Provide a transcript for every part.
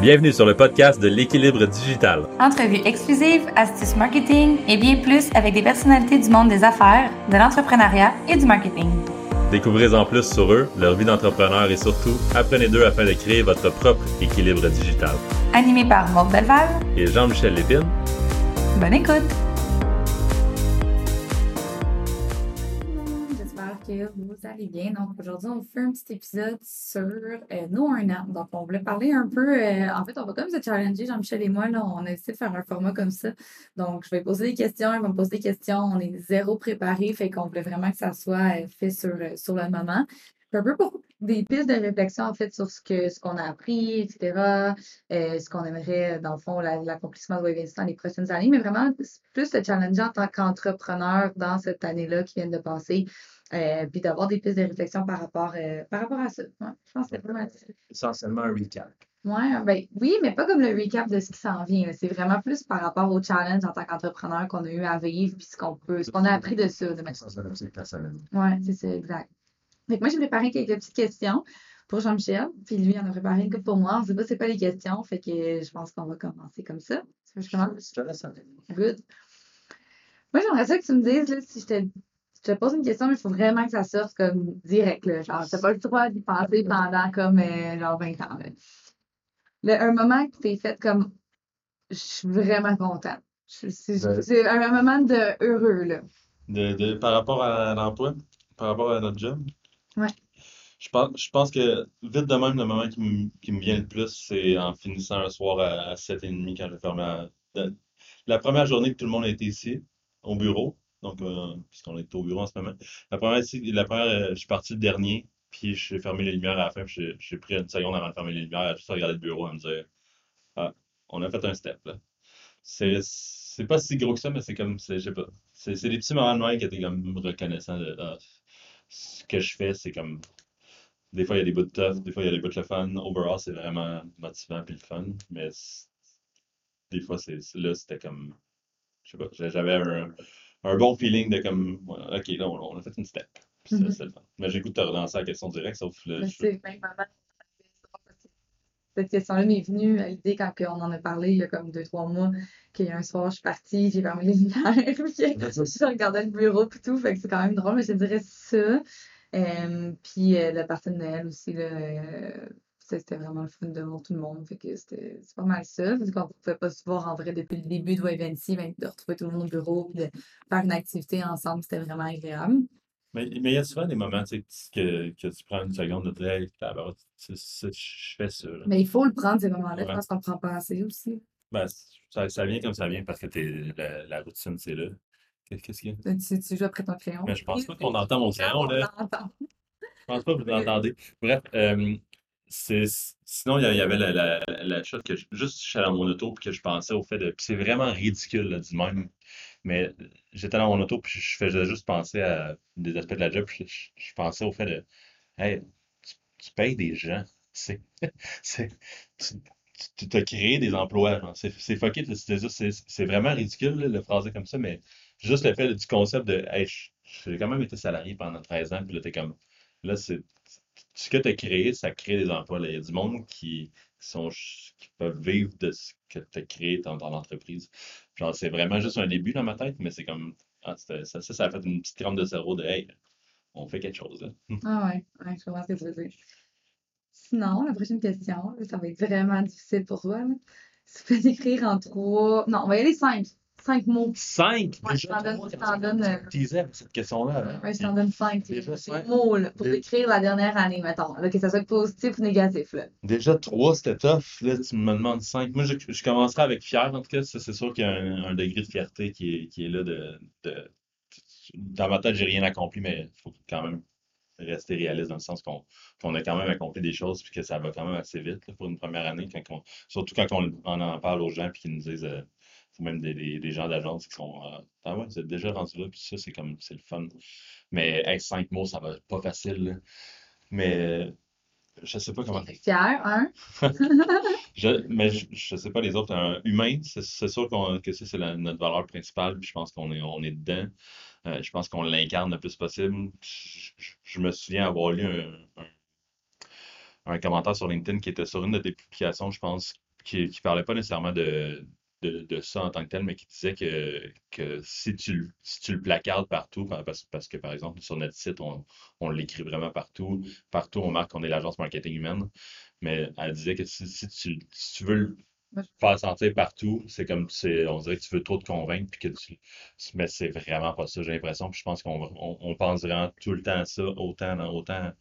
Bienvenue sur le podcast de l'équilibre digital. Entrevues exclusives, astuces marketing et bien plus avec des personnalités du monde des affaires, de l'entrepreneuriat et du marketing. Découvrez en plus sur eux, leur vie d'entrepreneur et surtout, apprenez d'eux afin de créer votre propre équilibre digital. Animé par Maud Belval Et Jean-Michel Lépine. Bonne écoute! Allez bien. Donc, aujourd'hui, on fait un petit épisode sur euh, nos un an. Donc, on voulait parler un peu. euh, en fait, on va comme se challenger, Jean-Michel et moi. Là, on a essayé de faire un format comme ça. Donc, je vais poser des questions, il va me poser des questions. On est zéro préparé. Fait qu'on voulait vraiment que ça soit euh, fait sur, euh, sur le moment. Un peu pour des pistes de réflexion, en fait, sur ce ce qu'on a appris, etc. ce qu'on aimerait, dans le fond, la- l'accomplissement de Wave Instant les prochaines années, mais vraiment plus se challenger en tant qu'entrepreneur dans cette année-là qui vient de passer, euh, puis d'avoir des pistes de réflexion par rapport, euh, par rapport à ça. Ouais, je pense que c'est vraiment essentiellement un recap. Ouais, ben, oui, mais pas comme le recap de ce qui s'en vient. C'est vraiment plus par rapport au challenge en tant qu'entrepreneur qu'on a eu à vivre, puis ce qu'on peut, ce qu'on a appris de ça. de manière-. Ouais, c'est ça, exact. Que moi, j'ai préparé quelques petites questions pour Jean-Michel, puis lui, il en a préparé une pour moi. On sait pas c'est pas les questions, fait que je pense qu'on va commencer comme ça. Je commence? Je te laisse. Good. Moi, j'aimerais ça que tu me dises, là, si je te, je te pose une question, mais il faut vraiment que ça sorte comme direct, là. Genre, t'as pas le droit d'y penser pendant comme, euh, genre, 20 ans, là. Le- un moment que t'es fait comme, je suis vraiment contente. Je- C'est un moment de heureux, là. De, de- par rapport à l'emploi, par rapport à notre job? Ouais. Je pense, je pense que vite de même, le moment qui me, qui me vient le plus, c'est en finissant un soir à, à 7h30 quand j'ai fermé la, de- la première journée que tout le monde était ici, au bureau. Donc, euh, puisqu'on est au bureau en ce moment. La première, la première, euh, je suis parti le dernier, puis j'ai fermé les lumières à la fin, puis j'ai pris une seconde avant de fermer les lumières, à juste regarder le bureau, à me dire, ah, on a fait un step, là. C'est, pas si gros que ça, mais c'est comme, je sais pas. C'est, des petits moments de même que t'es comme reconnaissant de, ah, ce que je fais, c'est comme, des fois il y a des bouts de tough, des fois il y a des bouts de fun. Overall, c'est vraiment motivant puis le fun, mais des fois, c'est, là, c'était comme, je sais pas, j'a- j'avais un, un bon feeling de comme, ok, là, on, on a fait une step. Puis ça, Mhm. c'est le fun. Mais j'ai goût de te relancer la question directe, sauf le, c'est bien vraiment- Cette question-là m'est venue à l'idée quand on en a parlé il y a comme deux, trois mois, qu'il y a un soir, je suis partie, j'ai fermé les lumières, puis je regardais le bureau puis tout, fait que c'est quand même drôle, mais je te dirais ça. Euh, puis euh, la partie de Noël aussi, là, euh, c'était vraiment le fun de voir tout le monde, fait que c'était c'est pas mal ça, parce qu'on pouvait pas se voir en vrai depuis le début de Wave ben, de retrouver tout le monde au bureau, puis de faire une activité ensemble, c'était vraiment agréable. Mais mais il y a souvent des moments, tu sais, que, que tu prends une seconde de te dire, hey, je fais ça. là. Mais il faut le prendre, ces moments-là, je Ouais. pense qu'on le prend pas assez aussi. Ben, ça, ça vient comme ça vient parce que la, la routine, c'est là. Qu'est- Qu'est-ce qu'il y a? Tu, tu joues après ton crayon. Mais je pense pas qu'on entend mon crayon, là. On. Je pense pas que vous l'entendez. Bref, euh, sinon, il y avait la, la, chose que je- juste allé dans mon auto puis que je pensais au fait de. C'est vraiment ridicule, là, du même. Mais j'étais dans mon auto puis je faisais juste penser à des aspects de la job. puis je, pensais au fait de. Hey, tu, payes des gens. C'est, tu, t'as créé des emplois. C'est, fucké. C'est, vraiment ridicule, le phraser comme ça, mais juste le fait du concept de. Hey, j'ai quand même été salarié pendant 13 ans, puis là, t'es comme. Là, c'est ce que tu as créé, ça crée des emplois. Il y a du monde qui, sont, qui peuvent vivre de ce que tu as créé dans ton entreprise. Genre, c'est vraiment juste un début dans ma tête, mais c'est comme. ah, ça, ça, a fait une petite crampe de cerveau de Hey, on fait quelque chose. là. Ah ouais, ouais, je comprends ce que tu veux dire. Sinon, la prochaine question, ça va être vraiment difficile pour toi. Si tu peux décrire en trois. Non, on va y aller cinq. Cinq mots. Cinq! Ouais, je t'en donne- je t'en donne, Tu teasais avec cette question-là. Ouais, je t'en donne cinq. Déjà Cinq mots là, pour Dé- décrire la dernière année, mettons. là, que ça soit positif ou négatif. Là. Déjà, trois, c'était tough. Là, tu me demandes cinq. Moi, je, je commencerai avec fier, en tout cas. C'est sûr qu'il y a un, un degré de fierté qui est, qui est là de, de- Dans ma tête, j'ai rien accompli, mais il faut quand même rester réaliste dans le sens qu'on a quand même accompli des choses puis que ça va quand même assez vite là, pour une première année. Quand on- surtout quand on, on en parle aux gens puis qu'ils nous disent, euh, c'est même des, des, des gens d'agence qui sont euh, Ah ouais, vous êtes déjà rendu là, puis ça, c'est comme c'est le fun. Mais hey, cinq mots, ça va être pas facile. là. Mais je sais pas comment. Fier, hein? Je, mais je, je sais pas les autres. Un humain, c'est c'est sûr qu'on- que ça, c'est la- notre valeur principale. Puis je pense qu'on est, on est dedans. Euh, je pense qu'on l'incarne le plus possible. Je, je- je me souviens avoir lu un, un- un commentaire sur LinkedIn qui était sur une de tes publications, je pense, qui, qui parlait pas nécessairement de, de, de ça en tant que tel, mais qui disait que, que si tu, le- si tu le placardes partout, par- parce, parce que par exemple sur notre site, on, on l'écrit vraiment partout, partout on marque qu'on est l'agence marketing humaine, mais elle disait que si, si tu, si tu veux le faire sentir partout, c'est comme c'est, on dirait que tu veux trop te convaincre, puis que tu, mais c'est vraiment pas ça, j'ai l'impression, puis je pense qu'on on, on pense vraiment tout le temps à ça, autant, autant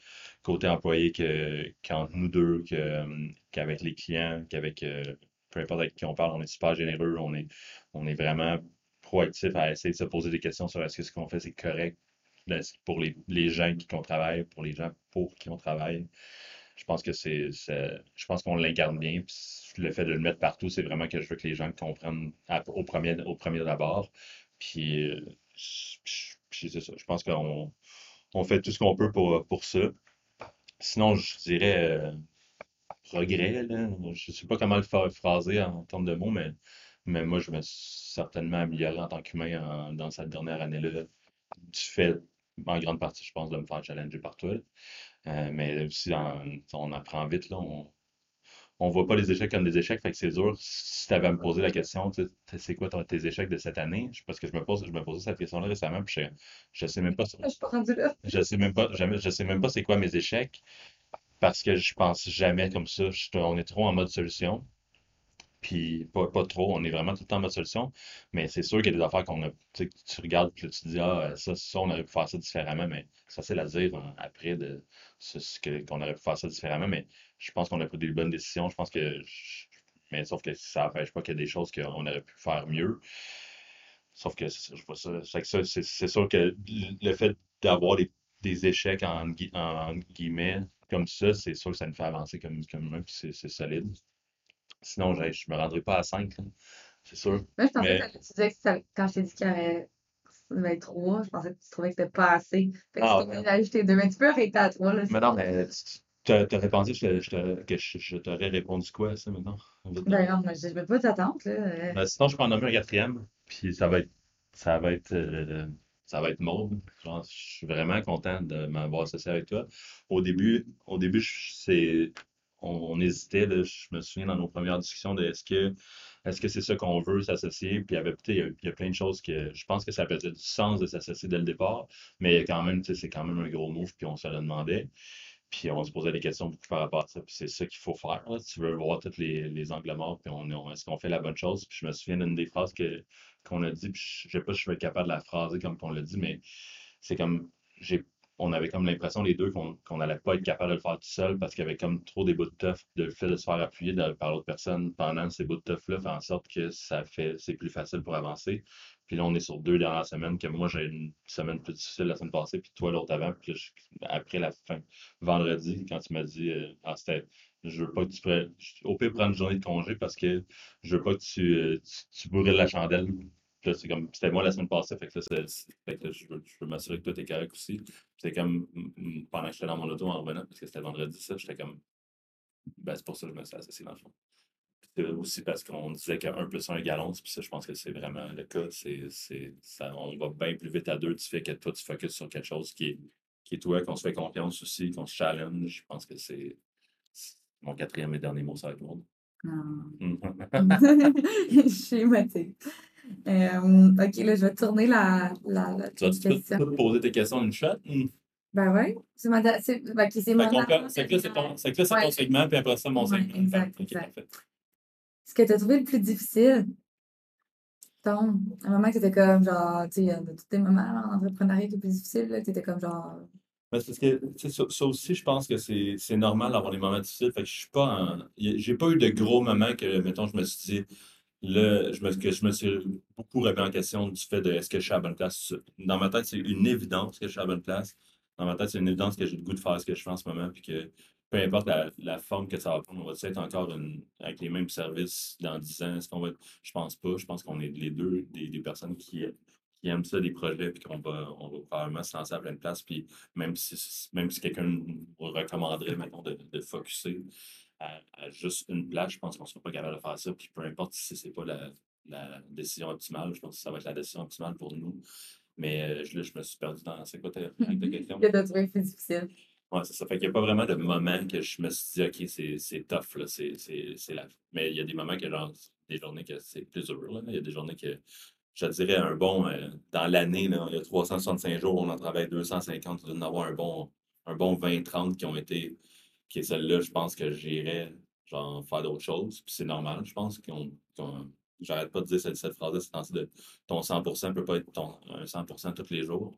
côté employé que, qu'entre nous deux, que, qu'avec les clients, qu'avec euh, peu importe avec qui on parle, on est super généreux, on est, on est vraiment proactif à essayer de se poser des questions sur est-ce que ce qu'on fait c'est correct c'est pour les, les gens qui qu'on travaille, pour les gens pour qui on travaille. Je pense que c'est, je pense qu'on l'incarne bien. le fait de le mettre partout, c'est vraiment que je veux que les gens comprennent au premier, au premier d'abord. Euh, puis c'est ça. Je pense qu'on on fait tout ce qu'on peut pour, pour ça. Sinon, je dirais euh, progrès, là. Je sais pas comment le faire phraser en termes de mots, mais, mais moi, je me suis certainement amélioré en tant qu'humain en- dans cette dernière année-là. Du fait, en grande partie, je pense, de me faire challenger par toi. Euh, mais aussi, en- on apprend vite, là. On, on voit pas les échecs comme des échecs, fait que c'est dur. Si tu avais à me poser la question, tu sais, c'est quoi ton- tes échecs de cette année? Je- Parce que je me pose, je me posais cette question-là récemment, puis je, je sais même pas, Je suis pas rendue là. je sais même pas, je sais même pas c'est quoi mes échecs, parce que je pense jamais comme ça. On est trop en mode solution. Puis pas, pas trop, on est vraiment tout le temps en mode solution, mais c'est sûr qu'il y a des affaires qu'on a, tu regardes là, tu te dis, ah, ça, ça, on aurait pu faire ça différemment, mais c'est facile à dire hein, après de ce, que, qu'on aurait pu faire ça différemment, mais je pense qu'on a pris des bonnes décisions, je pense que, mais sauf que ça n'empêche pas qu'il y a des choses qu'on aurait pu faire mieux, sauf que c'est ça, je vois ça, ça, c'est c'est sûr que le fait d'avoir des, des échecs en, en guillemets comme ça, c'est sûr que ça nous fait avancer comme, comme humain, puis c'est c'est solide. Sinon, je je me rendrai pas à 5, c'est sûr. Moi, je pensais Mais- que tu disais que ça- quand je t'ai dit qu'il y être trois, je pensais que tu trouvais que c'était pas assez. Fait que Ah, tu ajouté deux, mais tu peux arrêter à trois, là. Mais non, mais tu as répondu je te- je te- que je, je t'aurais répondu quoi ça maintenant? Ben non, moi, je je veux pas t'attendre, là. Euh, Ben, sinon, je peux en nommer un quatrième, puis ça va être, ça va être, euh, ça va être Maud. Genre, je suis vraiment content de m'avoir associé avec toi. Au début, au début, c'est, on, hésitait, là, je me souviens dans nos premières discussions de est-ce que, est-ce c'est ça qu'on veut s'associer? Puis il y avait, il y a, plein de choses que je pense que ça faisait du sens de s'associer dès le départ, mais quand même, c'est quand même un gros move, puis on se le demandait. Puis on se posait des questions beaucoup par rapport ça. Puis c'est ça qu'il faut faire. là. Tu veux voir tous les, les angles morts, puis on, on- est-ce qu'on fait la bonne chose? Puis je me souviens d'une des phrases que, qu'on a dit, puis je sais pas si je être capable de la phraser comme qu'on l'a dit, mais c'est comme, j'ai, on avait comme l'impression les deux qu'on n'allait pas être capable de le faire tout seul parce qu'il y avait comme trop des bouts de tough. De le fait de se faire appuyer par l'autre personne pendant ces bouts de tough-là fait en sorte que ça fait, c'est plus facile pour avancer. Puis là, on est sur deux dernières semaines, que moi, j'ai une semaine plus difficile la semaine passée, puis toi l'autre avant. Puis après la fin, vendredi, quand tu m'as dit, euh, ah, c'était, je veux pas que tu prennes, au pire, prendre une journée de congé parce que je veux pas que tu, euh, tu, tu la chandelle. Puis là, c'est comme, c'était moi la semaine passée, fait que là, fait que je veux, je veux m'assurer que toi, t'es correct aussi. C'est comme, mm, mm, pendant que j'étais dans mon auto en revenant, parce que c'était vendredi, ça, j'étais comme, ben, c'est pour ça que je me suis associé dans le fond. C'est aussi parce qu'on disait qu'un plus un égale 11, puis ça, je pense que c'est vraiment le cas. C'est, c'est, ça, on va bien plus vite à deux du fait que toi, tu focuses sur quelque chose qui est, qui est toi, qu'on se fait confiance aussi, qu'on se challenge. Je pense que c'est c'est mon quatrième et dernier mot, ça va être monde. Mhm. Je suis. Euh, ok, là, je vais tourner la, la, la Tu vas-tu question. tout poser tes questions d'une shot? Mhm. Ben ouais, c'est ma, c'est, ben, mon fait- que là, c'est ton, c'est que là, c'est Ouais. ton segment, puis après ça, mon Ouais, segment. exact, exact. Ce que tu as trouvé le plus difficile, ton, un moment que tu étais comme genre, tu sais, il y a de tous tes moments en entrepreneuriat qui est plus difficile, tu étais comme genre, Mais parce que, ça, ça aussi, je pense que c'est normal d'avoir des moments difficiles. Fait que je suis pas J'ai pas eu de gros moments que, mettons, je me suis dit, là, je me, que je me suis beaucoup remis en question du fait de est-ce que je suis à bonne place. Dans ma tête, c'est une évidence que je suis à bonne place. Dans ma tête, c'est une évidence que j'ai le goût de faire ce que je fais en ce moment, puis que peu importe la, la forme que ça va prendre, on va être encore une- avec les mêmes services dans 10 ans. Est-ce qu'on va être- Je pense pas. Je pense qu'on est les deux des, des personnes qui, qui aiment ça, des projets, puis qu'on va, on va probablement se lancer à pleine place. Puis même si, même si quelqu'un nous recommanderait, mettons, de, de focuser à, à juste une place, je pense qu'on ne sera pas capable de faire ça. Puis peu importe si ce n'est pas la, la décision optimale, je pense que ça va être la décision optimale pour nous. Mais euh, je- là, je me suis perdu dans. C'est quoi ta, question? le difficile. Ouais, ça. Fait qu'il n'y a pas vraiment de moment que je me suis dit, OK, c'est c'est tough, là. C'est c'est- c'est la... Mais il y a des moments que, genre, des journées que c'est plus heureux, là. Il y a des journées que, je dirais, un bon, euh, dans l'année, là, il y a 365 jours, on en travaille 250, il doit avoir un bon, un bon 20-30 qui ont été, qui est celle-là, je pense que j'irais, genre, faire d'autres choses. Puis c'est normal, je pense qu'on, j'arrête pas de dire cette, cette phrase-là, c'est de ton 100% peut pas être ton un 100% tous les jours.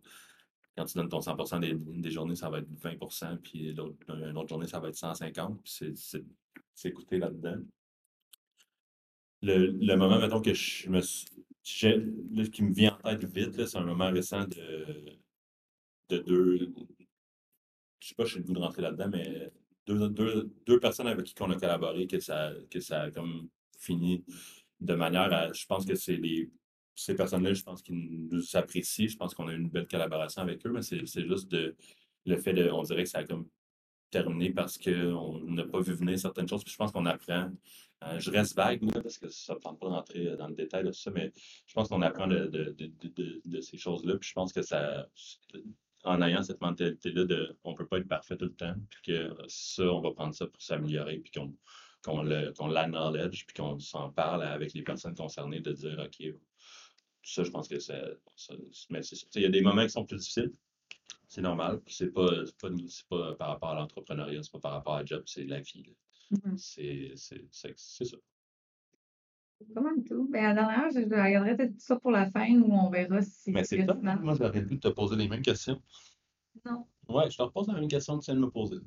Quand tu donnes ton 100% des, des journées, ça va être 20%, puis une autre journée, ça va être 150, puis c'est- c'est c'est écouté là-dedans. Le, le moment, mettons, que je me j'ai- là, qui me vient en tête vite, là, c'est un moment récent de, de deux. Je sais pas, je suis le goût de rentrer là-dedans, mais deux, deux, deux personnes avec qui on a collaboré, que ça, que ça a comme fini de manière à. Je pense que c'est les. Ces personnes-là, je pense qu'ils nous apprécient. Je pense qu'on a une belle collaboration avec eux, mais c'est juste de, le fait de. On dirait que ça a comme terminé parce qu'on n'a pas vu venir certaines choses. Puis je pense qu'on apprend. euh, je reste vague, là, parce que ça ne me tente pas d'entrer dans le détail de tout ça, mais je pense qu'on apprend de, de, de, de, ces choses-là. Puis je pense que ça, en ayant cette mentalité-là de on ne peut pas être parfait tout le temps, puis que ça, on va prendre ça pour s'améliorer, puis qu'on qu'on puis qu'on s'en parle avec les personnes concernées, de dire OK, ça, je pense que ça. ça- mais c'est ça. Tu sais, Il y a des moments qui sont plus difficiles. C'est normal. puis C'est pas, c'est pas, pas par rapport à l'entrepreneuriat, c'est pas par rapport à la job, c'est la vie. là. Mhm. C'est c'est- c'est- c'est ça. Mal tout. Ben, à la dernière, je je regarderai peut-être tout ça pour la fin où on verra si Mais c'est finalement- Moi, j'aurais de te poser les mêmes questions. Non. Ouais, je te repose la même question que tu viens de me poser.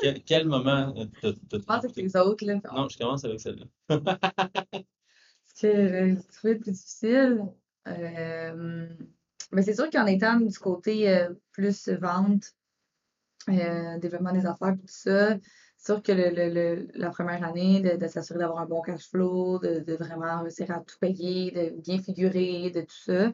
Quel, quel moment t'as- t'as Je pense que trouvé- les autres, là? Non, je commence avec celle-là. Que j'ai trouvé plus difficile, euh, mais c'est sûr qu'en étant du côté euh, plus vente, euh, développement des affaires, tout ça, c'est sûr que la première année, de, s'assurer d'avoir un bon cash flow, de, vraiment réussir à tout payer, de bien figurer, de tout ça,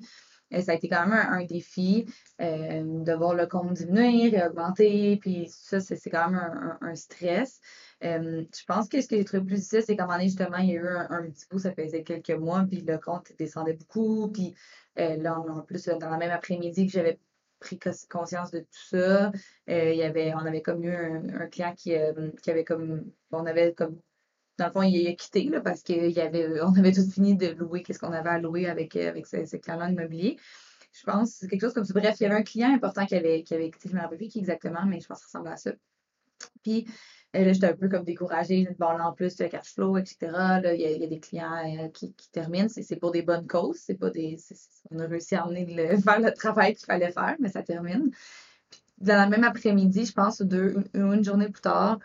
ça a été quand même un, défi de voir le compte diminuer augmenter, puis ça, c'est quand même un stress. Euh, je pense que ce que j'ai trouvé plus difficile, c'est qu'à un moment donné, justement, il y a eu un, petit bout, ça faisait quelques mois, puis le compte descendait beaucoup. Puis euh, là, en plus, dans la même après-midi que j'avais pris conscience de tout ça, euh, il y avait, on avait comme eu un, client qui, qui avait comme, on avait comme, dans le fond, il a quitté là, parce y avait, on avait fini de louer, qu'est-ce qu'on avait à louer avec, avec ce, ce client-là immobilier. Je pense c'est quelque chose comme ça. Bref, il y avait un client important qui avait, qui avait quitté, je ne me rappelle plus qui exactement, mais je pense que ça ressemble à ça. Puis euh, là, j'étais un peu comme découragée. Bon, là, en plus, le cash flow, etc. Là, il y a, des clients euh, qui, qui terminent. C'est pour des bonnes causes. C'est pas des. c'est- on a réussi à amener le, faire le travail qu'il fallait faire, mais ça termine. Dans la même après-midi, je pense, deux, une, une journée plus tard,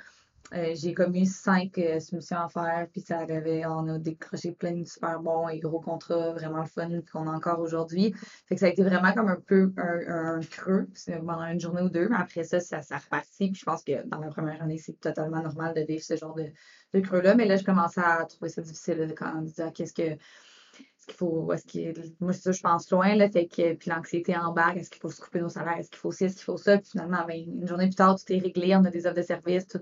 euh, j'ai commis cinq euh, soumissions à faire, puis ça avait, on a décroché plein de super bons et gros contrats, vraiment le fun qu'on a encore aujourd'hui. Fait que ça a été vraiment comme un peu un, creux, pendant une journée ou deux, mais après ça, ça, ça repartit. Puis je pense que dans la première année, c'est totalement normal de vivre ce genre de, creux-là. Mais là, je commençais à trouver ça difficile quand on disait qu'est-ce que qu'il faut, est-ce qu'il, moi, ça, je pense loin, là, fait que, puis l'anxiété embarque, est-ce qu'il faut se couper nos salaires, est-ce qu'il faut ci, est-ce qu'il faut ça, puis finalement, ben, une journée plus tard, tout est réglé, on a des offres de services, tout,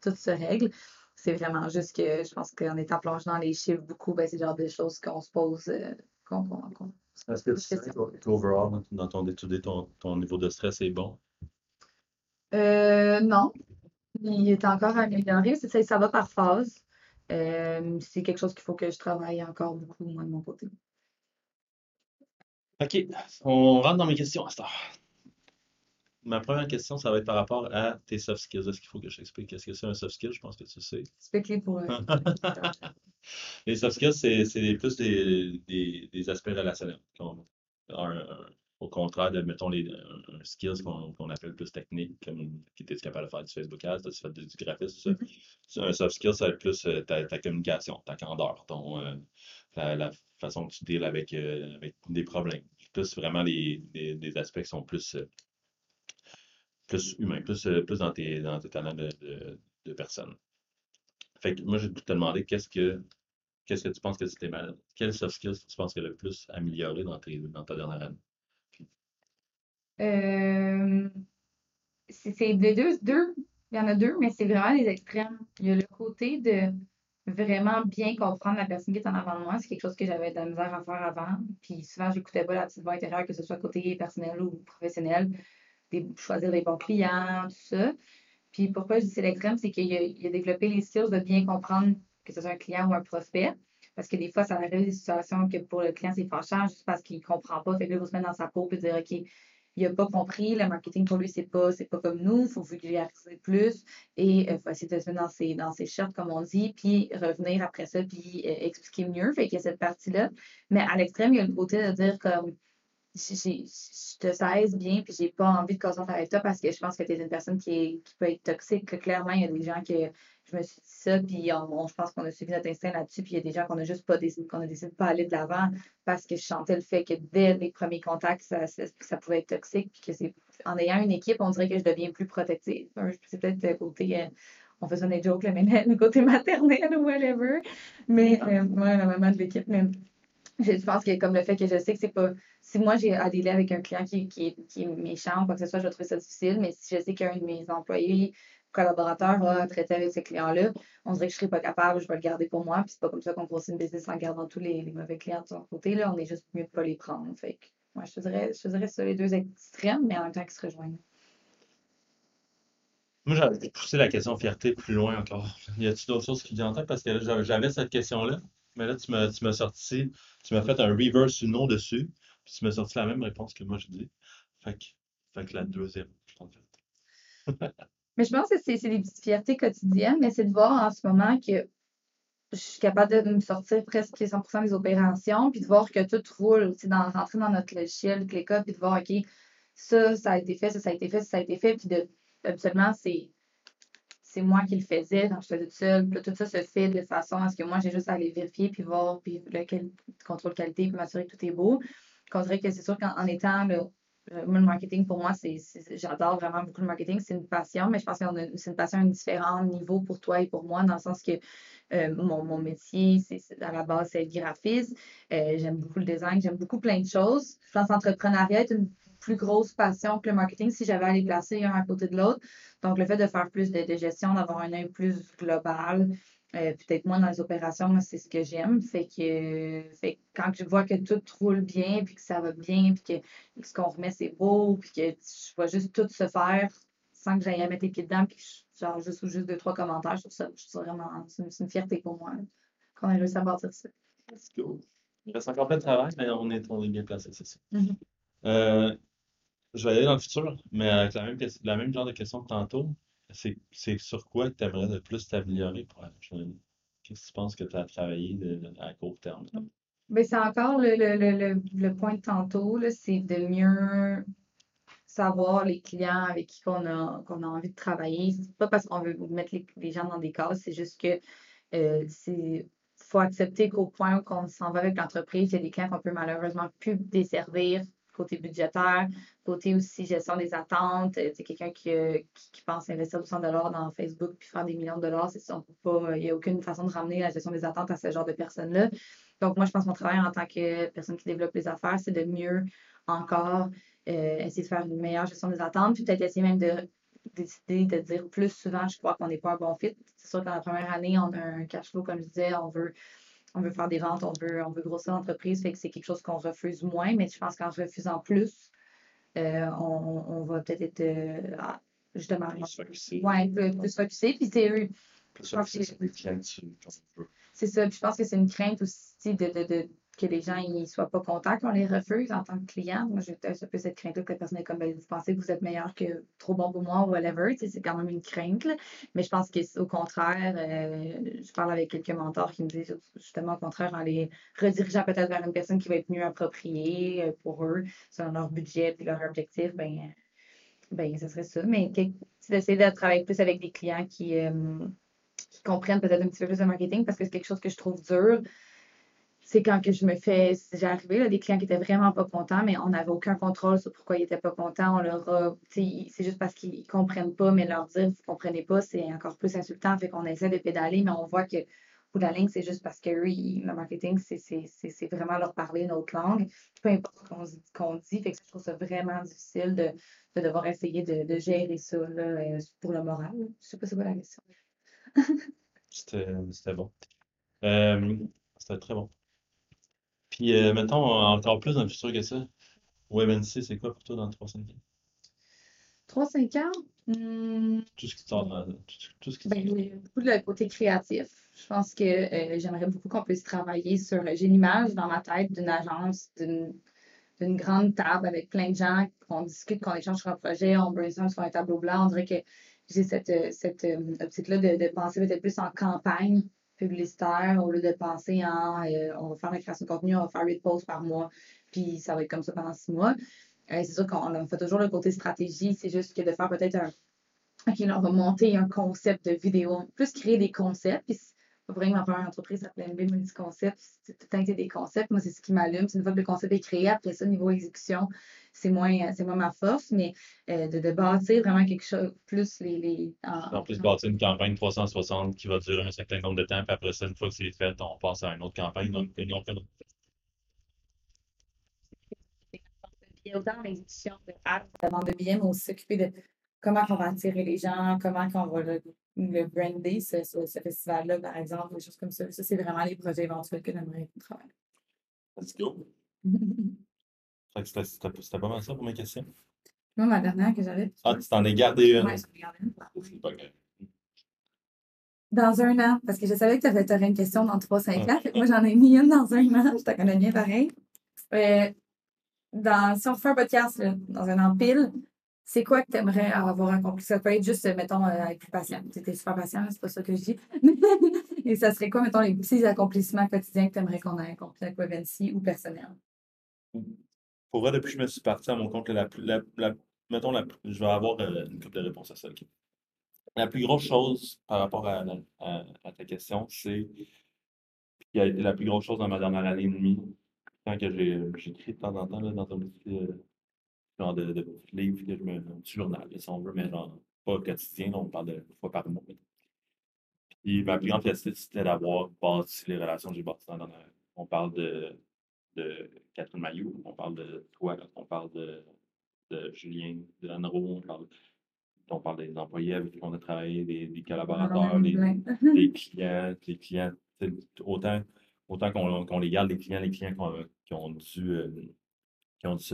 tout se règle. C'est vraiment juste que je pense qu'en étant plongé dans les chiffres beaucoup, ben, c'est le genre de choses qu'on se pose, euh, qu'on, Est-ce que tu que- qu'overall, dans ton étude, ton, ton niveau de stress est bon? Euh, non, il est encore amélioré, c'est ça, ça va par phase. Euh, c'est quelque chose qu'il faut que je travaille encore beaucoup, moi, de mon côté. OK, on rentre dans mes questions à cette heure. Ma première question, ça va être par rapport à tes soft skills. Est-ce qu'il faut que je t'explique qu'est-ce que c'est un soft skill? Je pense que tu sais. Explique-les pour. euh, Les soft skills, c'est c'est plus des, des, des aspects relationnels. un- un- au contraire de, mettons, les un, skills qu'on qu'on appelle plus technique, comme qui était capable de faire du Facebook Ads, tu fait du graphisme, tout ça? C'est Un soft skill, ça va être plus euh, ta, ta communication, ta candeur, ton, euh, la, la façon que tu deals avec, euh, avec des problèmes. Plus vraiment les, les- des aspects qui sont plus, plus humains, plus, euh, plus dans tes, dans tes talents de, de, de personne. Fait que moi, je vais te demander qu'est-ce que Qu'est-ce que tu penses que t'es mal? Quel soft skills tu penses que le plus amélioré dans, tes, dans ta dernière année? Euh, c'est des deux, deux, il y en a deux, mais c'est vraiment les extrêmes. Il y a le côté de vraiment bien comprendre la personne qui est en avant de moi. C'est quelque chose que j'avais de la misère à faire avant. Puis souvent, j'écoutais pas la petite voix intérieure, que ce soit côté personnel ou professionnel. Choisir les bons clients, tout ça. Puis pourquoi je dis c'est l'extrême, c'est qu'il a, il a développé les skills de bien comprendre que ce soit un client ou un prospect. Parce que des fois, ça arrive des situations que pour le client, c'est fâchant juste parce qu'il ne comprend pas. Fait que là, il se mettre dans sa peau et dire, OK, il n'a pas compris, le marketing pour lui, c'est pas, c'est pas comme nous, il faut vulgariser plus et euh, faut essayer de se mettre dans ses, dans shirts, comme on dit, puis revenir après ça, puis euh, expliquer mieux. Fait qu'il y a cette partie-là. Mais à l'extrême, il y a le côté de dire comme je te sais bien, puis j'ai pas envie de causer avec toi parce que je pense que tu es une personne qui, est, qui peut être toxique. clairement, il y a des gens que je me suis dit ça, puis on, je pense qu'on a suivi notre instinct là-dessus, puis il y a des gens qu'on a juste pas décidé, qu'on a décidé de pas aller de l'avant parce que je sentais le fait que dès les premiers contacts, ça, ça, pouvait être toxique, puis que c'est en ayant une équipe, on dirait que je deviens plus protective. C'est peut-être le côté. Euh, on faisait des jokes, le côté maternel ou whatever. Mais, euh, ouais, la maman de l'équipe, mais je pense que comme le fait que je sais que c'est pas. Si moi j'ai à délai avec un client qui, qui, est, méchant quoi que ce soit, je vais trouver ça difficile. Mais si je sais qu'un de mes employés, collaborateurs va traiter avec ce client-là, on dirait que je serais pas capable, je vais le garder pour moi. Puis c'est pas comme ça qu'on grossit une business en gardant tous les, mauvais clients de son côté. Là, on est juste mieux de pas les prendre. Fait que, moi, je te dirais, je ça les deux extrêmes, mais en même temps qu'ils se rejoignent. Moi, j'avais poussé la question fierté plus loin encore. Y a-t-il d'autres choses qui viennent en tête? Parce que j'avais cette question-là. Mais là, tu m'as, sorti, tu m'as fait un reverse non dessus, puis tu m'as sorti la même réponse que moi je dis. Fait que, fait la deuxième, je fais. mais je pense que c'est, des petites fiertés quotidiennes, mais c'est de voir en ce moment que je suis capable de me sortir presque 100% des opérations, puis de voir que tout roule, dans, rentrer dans notre logiciel, ClickUp, puis de voir, OK, ça, ça a été fait, ça, ça a été fait, ça, ça a été fait, puis de, absolument, c'est c'est moi qui le faisais quand je faisais tout seul. tout ça se fait de façon à ce que moi, j'ai juste à aller vérifier, puis voir, puis le contrôle qualité, puis m'assurer que tout est beau. On dirait que c'est sûr qu'en étant le, le, marketing, pour moi, c'est j'adore vraiment beaucoup le marketing. C'est une passion, mais je pense que c'est une passion à un différent niveau pour toi et pour moi, dans le sens que euh, mon, mon, métier, c'est à la base, c'est être graphiste. Euh, j'aime beaucoup le design, j'aime beaucoup plein de choses. Je pense que l'entrepreneuriat est une plus grosse passion que le marketing si j'avais à les placer un à côté de l'autre. Donc, le fait de faire plus de, gestion, d'avoir un œil plus global, euh, peut-être moins dans les opérations, c'est ce que j'aime. Fait que, fait quand je vois que tout roule bien, puis que ça va bien, puis que, ce qu'on remet, c'est beau, puis que je vois juste tout se faire sans que j'aille à mettre les pieds dedans, puis genre juste ou juste deux, trois commentaires, je trouve ça, vraiment, c'est une, fierté pour moi qu'on ait réussi à bâtir ça. Il reste encore plein de travail, mais on est, on est bien placé, c'est ça. Mm-hmm. Euh, je vais aller dans le futur, mais avec la même, la même genre de question que tantôt. C'est sur quoi tu aimerais le plus t'améliorer pour la Qu'est-ce que tu penses que tu as travaillé à court terme? Ben, c'est encore le, le, le, le, point de tantôt, c'est de mieux savoir les clients avec qui on a, qu'on a envie de travailler. C'est pas parce qu'on veut mettre les, gens dans des cases, c'est juste que euh, c'est faut accepter qu'au point où on s'en va avec l'entreprise, il y a des clients qu'on peut malheureusement plus desservir côté budgétaire, côté aussi gestion des attentes. C'est quelqu'un qui, euh, qui, qui, pense investir 200 dollars dans Facebook puis faire des millions de dollars. C'est pas, il n'y a aucune façon de ramener la gestion des attentes à ce genre de personnes-là. Donc, moi, je pense que mon travail en tant que personne qui développe les affaires, c'est de mieux encore euh, essayer de faire une meilleure gestion des attentes, puis peut-être essayer même de décider de dire plus souvent, je crois qu'on n'est pas un bon fit. C'est sûr que dans la première année, on a un cash flow, comme je disais, on veut on veut faire des ventes, on veut, on veut grossir l'entreprise, fait que c'est quelque chose qu'on refuse moins, mais je pense qu'en refusant plus, euh, on, va peut-être être, euh, justement plus focusé. Ouais, plus, plus focusé. Puis c'est eux. C'est ça. Puis je pense que c'est une crainte aussi de, de, de que les gens ne soient pas contents qu'on les refuse en tant que client. Moi, j'ai un peu cette crainte-là que la personne est comme, ben, vous pensez que vous êtes meilleur que trop bon pour moi ou whatever. c'est quand même une crainte. Mais je pense qu'au contraire, euh, je parle avec quelques mentors qui me disent justement au contraire, en les redirigeant peut-être vers une personne qui va être mieux appropriée euh, pour eux, selon leur budget et leur objectif, ben, ben, ce serait ça. Mais c'est d'essayer de travailler plus avec des clients qui, euh, qui comprennent peut-être un petit peu plus de marketing parce que c'est quelque chose que je trouve dur c'est quand que je me fais, j'ai arrivé là, des clients qui étaient vraiment pas contents, mais on n'avait aucun contrôle sur pourquoi ils étaient pas contents. On leur c'est juste parce qu'ils comprennent pas, mais leur dire vous comprenez pas, c'est encore plus insultant. Fait qu'on essaie de pédaler, mais on voit que de la ligne, c'est juste parce que eux, le marketing, c'est vraiment leur parler une autre langue. Peu importe ce qu'on dit, fait que je trouve ça vraiment difficile de, de devoir essayer de, gérer ça là, euh, pour le moral. Je sais pas c'est la question. C'était bon. Euh, C'était très bon. Puis, euh, mettons, encore plus dans le futur que ça. WebNC, c'est quoi pour toi dans 3-5 ans? 3-5 ans, hmm, Tout ce qui sort dans- tout, tout ce qui ben, beaucoup le côté créatif. Je pense que euh, j'aimerais beaucoup qu'on puisse travailler sur. J'ai une image dans ma tête d'une agence, d'une d'une grande table avec plein de gens, qu'on discute, qu'on échange sur un projet, on brainstorm sur un tableau blanc. On dirait que j'ai cette, euh, cette euh, optique-là de, de penser peut-être plus en campagne publicitaire au lieu de penser en euh, on va faire la création de contenu, on va faire 8 posts par mois, puis ça va être comme ça pendant 6 mois. Euh, c'est sûr qu'on on fait toujours le côté stratégie, c'est juste que de faire peut-être un OK, là, on va monter un concept de vidéo, plus créer des concepts. Puis, pour rien ma première entreprise s'appelait MB Multiconcept. C'est tout teinté des concepts. Moi, c'est ce qui m'allume. C'est une fois que le concept est créé, après ça, niveau exécution, c'est moins, euh, c'est moins ma force, mais euh, de, de bâtir vraiment quelque chose, plus les. les en, En plus, bâtir une campagne 360 qui va durer un certain nombre de temps, puis après ça, une fois que c'est fait, on passe à une autre campagne. Donc, une autre- autant l'exécution de faire la vente de billets, mais aussi s'occuper de comment on va attirer les gens, comment on va le, brander, ce, ce, ce festival-là, par exemple, des choses comme ça. Ça, c'est vraiment les projets éventuels que j'aimerais travailler. Let's go. C'était pas mal ça pour mes questions. Moi, ma dernière que j'avais. Ah, tu t'en es gardé une. Ouais, ai gardé. Dans un an, parce que je savais que tu aurais une question dans 3-5 ans. fait que moi, j'en ai mis une dans un an. Je te connais bien pareil. Euh, dans, si on fait un podcast là, dans un an pile, c'est quoi que tu aimerais avoir accompli? Ça peut être juste, mettons, euh, être plus patient. Tu étais super patient, c'est pas ça que je dis. Et ça serait quoi, mettons, les petits accomplissements quotidiens que tu aimerais qu'on ait accomplis avec Webency ou personnel? Pour vrai, depuis que je me suis parti à mon compte, la, la, mettons, je vais avoir euh, une couple de réponses à ça. La plus grosse chose par rapport à, à- à ta question, c'est a la plus grosse chose dans ma dernière année et demie, quand que j'ai j'écris de temps en temps dans un petit euh, genre de, de livre, que je me, journal, si on veut, mais genre pas quotidien, on parle de fois par mois. Puis ma plus grande fierté, c'était d'avoir bâti les relations que j'ai bâties dans la. On parle de, de Catherine Maillot, on parle de toi, on parle de, de Julien de Lanro, on parle, on parle des employés avec qui on a travaillé, des, des collaborateurs, des, des clients, les clients, autant, autant qu'on les garde, les clients, les clients qui ont dû, euh, qui ont dû,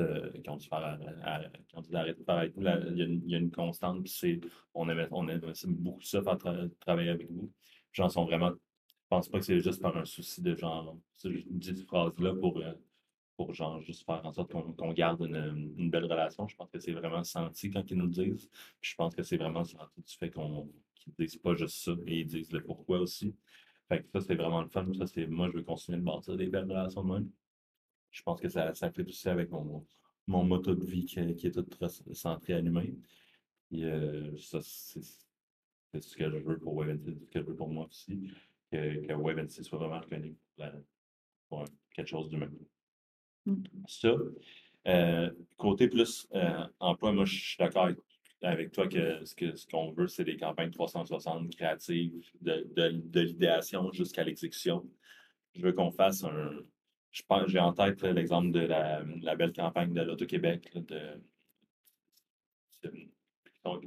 qui ont dû faire, arr- qui ont dû arrêter de faire avec nous, il y a une, constante, puis c'est, on aimait, on aimait beaucoup ça, faire tra- travailler avec vous. Les gens sont vraiment, je pense pas que c'est juste par un souci de genre, je dis cette phrase-là pour, euh, pour genre juste faire en sorte qu'on garde une, belle relation. Je pense que c'est vraiment senti quand ils nous le disent. Je pense que c'est vraiment senti du fait qu'on qu'ils disent pas juste ça et ils disent le pourquoi aussi. Fait que ça, c'est vraiment le fun. Ça, c'est, moi, je veux continuer de bâtir des belles relations de même. Je pense que ça, ça fait aussi avec mon, mon motto de vie qui, est- qui est tout centré à l'humain. Et euh, ça, c'est ce que je veux pour ce que je veux pour moi aussi. Que, que WebNC soit vraiment reconnu pour, quelque chose d'humain. Mm. Ça. Euh, côté plus euh, emploi, moi, je suis d'accord avec, avec toi que ce que- ce qu'on veut, c'est des campagnes 360 créatives, de, de, de l'idéation jusqu'à l'exécution. Je veux qu'on fasse un. Je pense, j'ai en tête l'exemple de la, la belle campagne de l'Auto-Québec, de,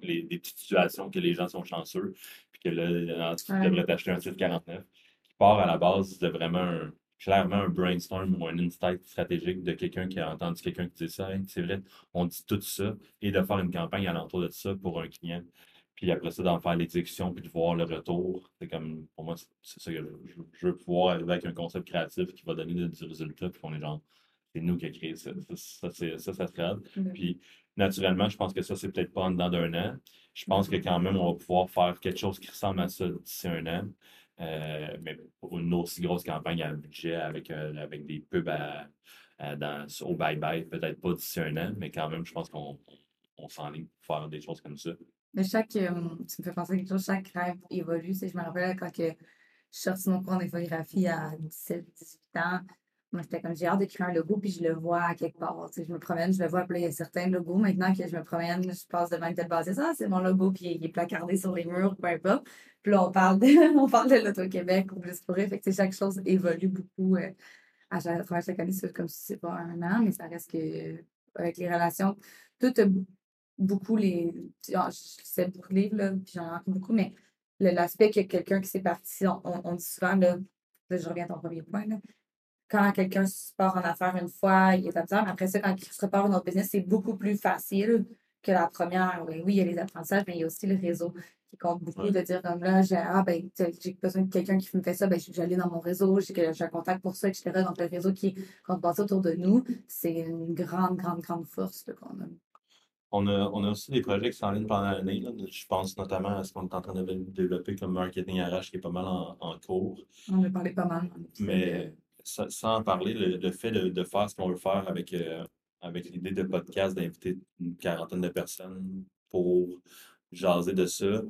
les, des petites situations que les gens sont chanceux, puis que là, tu Ouais. devrais t'acheter un titre 49, qui part à la base de vraiment un- clairement un brainstorm ou un insight stratégique de quelqu'un qui a entendu quelqu'un qui dit ça, Hey, c'est vrai, on dit tout ça, et de faire une campagne alentour de ça pour un client. Puis après ça, d'en faire l'exécution, puis de voir le retour. C'est comme, pour moi, c'est- ça que je, je- je veux pouvoir arriver avec un concept créatif qui va donner du du résultat, puis qu'on est genre, c'est nous qui a créé ça. Ça, ça, ça, ça hâte. Puis, naturellement, je pense que ça, c'est peut-être pas en dedans d'un an. Je pense que quand même, on va pouvoir faire quelque chose qui ressemble à ça d'ici un an. Euh, mais pour une aussi grosse campagne à budget avec, euh, avec des pubs à, à- dans, au bye-bye, peut-être pas d'ici un an, mais quand même, je pense qu'on on s'enligne pour faire des choses comme ça. Mais chaque, euh, me fais penser chose, chaque rêve évolue. Je me rappelle quand que je suis sortie mon cours d'infographie à 17, 18 ans, moi j'étais comme j'ai hâte créer un logo, puis je le vois à quelque part. Je me promène, je le vois, puis il y a certains logos. Maintenant que je me promène, je passe devant une telle base, ça, c'est mon logo, puis il est placardé sur les murs, peu importe. Puis là, on parle de, on de l'Auto-Québec ou pour. Fait que chaque chose évolue beaucoup euh, à travers chaque année. Comme si c'est pas un an, mais ça reste que euh, avec les relations, tout a beaucoup les. tu- ah, Je sais beaucoup de livres, là, puis j'en ai beaucoup, mais l'aspect que quelqu'un qui s'est parti, on, on- dit souvent, là, là, je reviens à ton premier point, là, quand quelqu'un se part en affaires une fois, il est absent, mais après ça, quand il se repart une autre business, c'est beaucoup plus facile que la première, oui, oui, il y a les apprentissages, mais il y a aussi le réseau qui compte beaucoup Ouais. de dire comme là, j'ai ah, ben, j'ai besoin de quelqu'un qui me fait ça, ben, je vais aller dans mon réseau, j'ai un contact pour ça, etc. Donc, le réseau qui compte passer autour de nous, c'est une grande, grande, grande force qu'on a. On a, on a aussi des projets qui s'en viennent pendant l'année. là. Je pense notamment à ce qu'on est en train de développer comme marketing RH qui est pas mal en, en cours. On a parlé pas mal. Mais sa- sans parler, le, le fait de, de faire ce qu'on veut faire avec, euh, avec l'idée de podcast, d'inviter une quarantaine de personnes pour jaser de ça.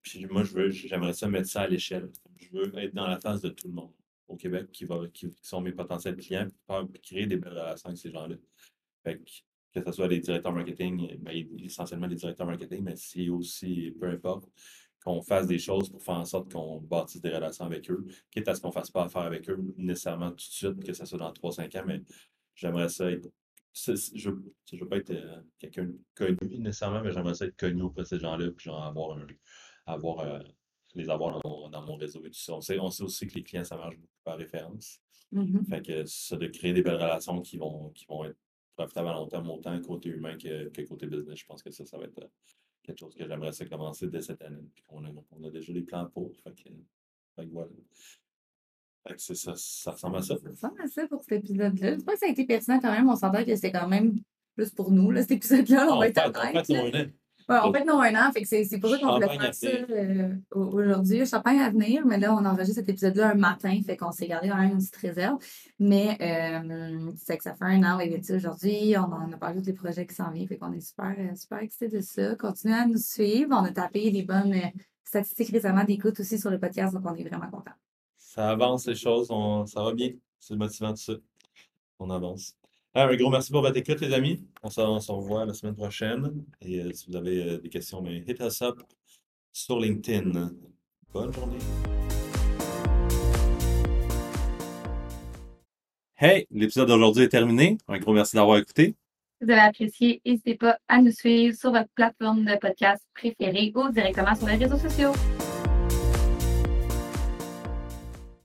Puis moi, je veux, j'aimerais ça mettre ça à l'échelle. Je veux être dans la face de tout le monde au Québec qui, va, qui, qui sont mes potentiels clients, puis faire- puis créer des belles relations avec ces gens-là. Fait que, que ce soit des directeurs marketing, ben, essentiellement des directeurs marketing, mais si aussi, peu importe, qu'on fasse des choses pour faire en sorte qu'on bâtisse des relations avec eux, quitte à ce qu'on ne fasse pas affaire avec eux nécessairement tout de suite, que ce soit dans 3-5 ans, mais j'aimerais ça être. c'est- c'est- Je ne veux pas être euh, quelqu'un de connu nécessairement, mais j'aimerais ça être connu auprès de ces gens-là, puis genre avoir, un, avoir euh, les avoir dans mon, dans mon réseau et tout ça. On sait, on sait aussi que les clients, ça marche beaucoup par référence. Mhm. Fait que ça, de créer des belles relations qui vont, qui vont être profitables à long terme, autant côté humain que, que côté business, je pense que ça, ça va être euh, quelque chose que j'aimerais ça commencer dès cette année. Puis on a, on a déjà les plans pour. Fait que, fait que voilà. Fait que c'est ça, ça ressemble à ça. Ça ressemble à ça pour cet épisode-là. Je pense que ça a été pertinent quand même. On s'entend que c'était quand même plus pour nous, là, cet épisode-là. On Ah, va être honnête, on Ouais, en fait, non, un an. Fait que c'est pour ça qu'on voulait faire ça euh, au- aujourd'hui. Champagne à venir, mais là, on enregistre cet épisode-là un matin. Fait qu'on s'est gardé quand même une petite réserve. Mais euh, c'est que ça fait un an, sais, aujourd'hui. On en a parlé de tous les projets qui s'en viennent. Fait qu'on est super, euh, super excités de ça. Continuez à nous suivre. On a tapé les bonnes euh, statistiques récemment d'écoute aussi sur le podcast. Donc, on est vraiment contents. Ça avance les choses, on- ça va bien. C'est motivant tout ça. On avance. Ah, un gros merci pour votre écoute, les amis. On se, revoit la semaine prochaine. Et euh, si vous avez euh, des questions, mais hit us up sur LinkedIn. Bonne journée. Hey, l'épisode d'aujourd'hui est terminé. Un gros merci d'avoir écouté. Si vous avez apprécié, n'hésitez pas à nous suivre sur votre plateforme de podcast préférée ou directement sur les réseaux sociaux.